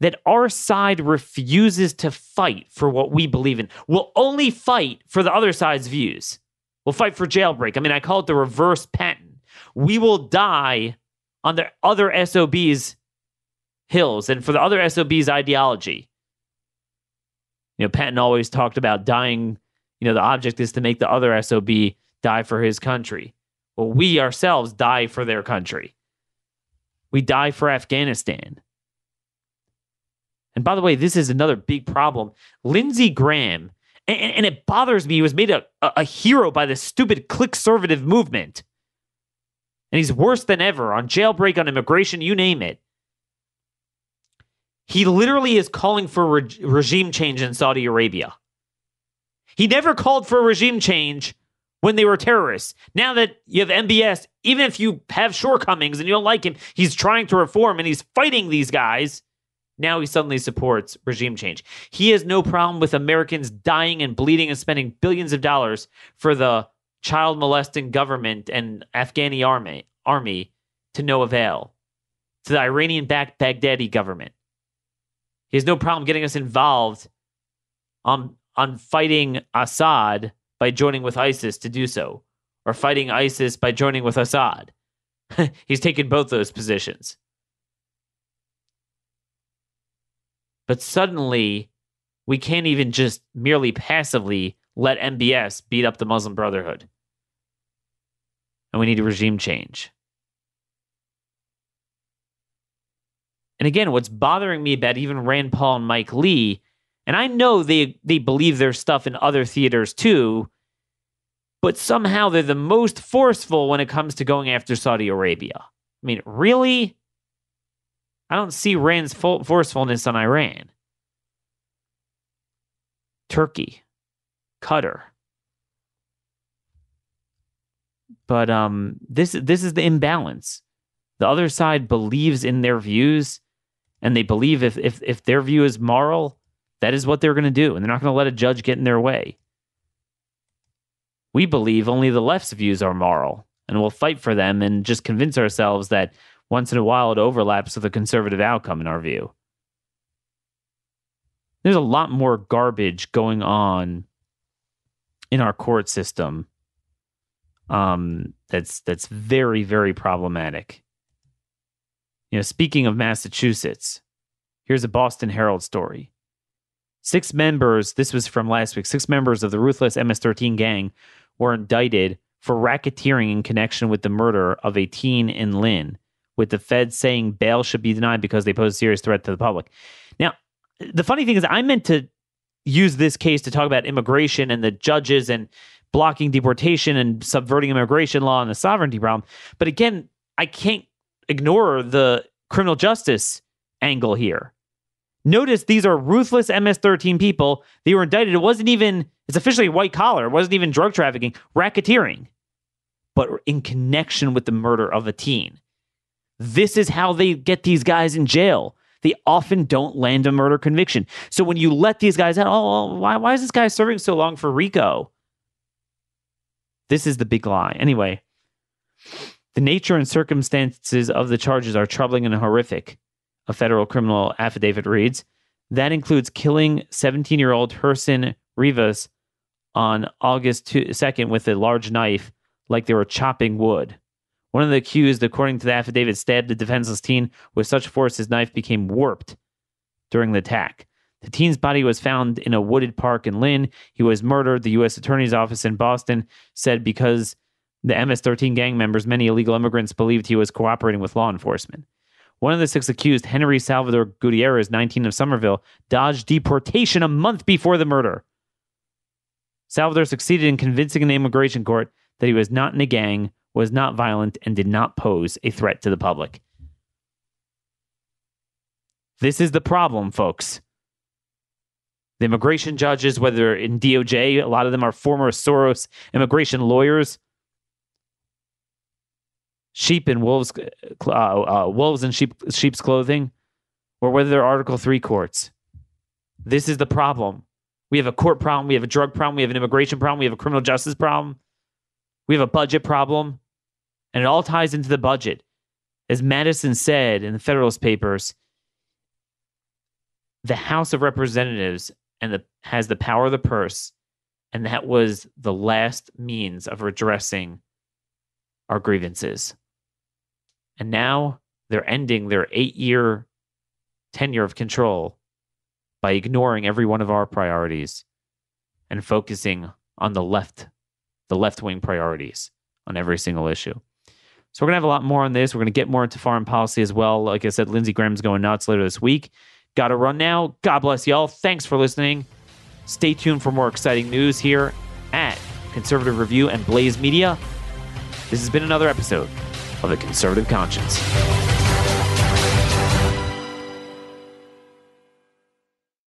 [SPEAKER 2] that our side refuses to fight for what we believe in. We'll only fight for the other side's views. We'll fight for jailbreak. I mean, I call it the reverse Patton. We will die on the other SOB's hills and for the other SOB's ideology. You know, Patton always talked about dying, you know, the object is to make the other SOB die for his country. Well, we ourselves die for their country. We die for Afghanistan. And by the way, this is another big problem. Lindsey Graham, and, and it bothers me, he was made a, a hero by the stupid click-servative movement. And he's worse than ever on jailbreak, on immigration, you name it. He literally is calling for re- regime change in Saudi Arabia. He never called for regime change when they were terrorists. Now that you have MBS, even if you have shortcomings and you don't like him, he's trying to reform and he's fighting these guys. Now he suddenly supports regime change. He has no problem with Americans dying and bleeding and spending billions of dollars for the child molesting government and Afghani army army to no avail. To the Iranian backed Baghdadi government. He has no problem getting us involved on on fighting Assad by joining with ISIS to do so, or fighting ISIS by joining with Assad. He's taken both those positions. But suddenly, we can't even just merely passively let MBS beat up the Muslim Brotherhood. And we need a regime change. And again, what's bothering me about even Rand Paul and Mike Lee and I know they they believe their stuff in other theaters too, but somehow they're the most forceful when it comes to going after Saudi Arabia. I mean, really? I don't see Rand's forcefulness on Iran. Turkey, Qatar. But um, this this is the imbalance. The other side believes in their views, and they believe if if if their view is moral, that is what they're going to do, and they're not going to let a judge get in their way. We believe only the left's views are moral, and we'll fight for them and just convince ourselves that once in a while it overlaps with a conservative outcome in our view. there's a lot more garbage going on in our court system um, that's that's very very problematic. You know, speaking of Massachusetts, here's a Boston Herald story. Six members, this was from last week, six members of the ruthless MS 13 gang were indicted for racketeering in connection with the murder of a teen in Lynn, with the feds saying bail should be denied because they pose a serious threat to the public. Now, the funny thing is, I meant to use this case to talk about immigration and the judges and blocking deportation and subverting immigration law and the sovereignty problem. But again, I can't ignore the criminal justice angle here. Notice these are ruthless MS 13 people. They were indicted. It wasn't even, it's officially white collar. It wasn't even drug trafficking, racketeering, but in connection with the murder of a teen. This is how they get these guys in jail. They often don't land a murder conviction. So when you let these guys out, oh, oh why, why is this guy serving so long for RICO? This is the big lie. Anyway, the nature and circumstances of the charges are troubling and horrific, a federal criminal affidavit reads. That includes killing 17 year old Herson Rivas on August 2nd with a large knife, like they were chopping wood. One of the accused, according to the affidavit, stabbed the defenseless teen with such force his knife became warped during the attack. The teen's body was found in a wooded park in Lynn. He was murdered. The U.S. Attorney's Office in Boston said because the MS 13 gang members, many illegal immigrants, believed he was cooperating with law enforcement. One of the six accused, Henry Salvador Gutierrez, 19 of Somerville, dodged deportation a month before the murder. Salvador succeeded in convincing an immigration court that he was not in a gang, was not violent, and did not pose a threat to the public. This is the problem, folks. The immigration judges, whether in DOJ, a lot of them are former Soros immigration lawyers. Sheep in wolves, uh, uh, wolves in sheep, sheep's clothing, or whether they're Article Three courts. This is the problem. We have a court problem. We have a drug problem. We have an immigration problem. We have a criminal justice problem. We have a budget problem. And it all ties into the budget. As Madison said in the Federalist Papers, the House of Representatives and the has the power of the purse, and that was the last means of redressing our grievances. And now they're ending their eight year tenure of control by ignoring every one of our priorities and focusing on the left, the left wing priorities on every single issue. So we're gonna have a lot more on this. We're gonna get more into foreign policy as well. Like I said, Lindsey Graham's going nuts later this week. Got to run now. God bless y'all. Thanks for listening. Stay tuned for more exciting news here at Conservative Review and Blaze Media. This has been another episode of a Conservative Conscience.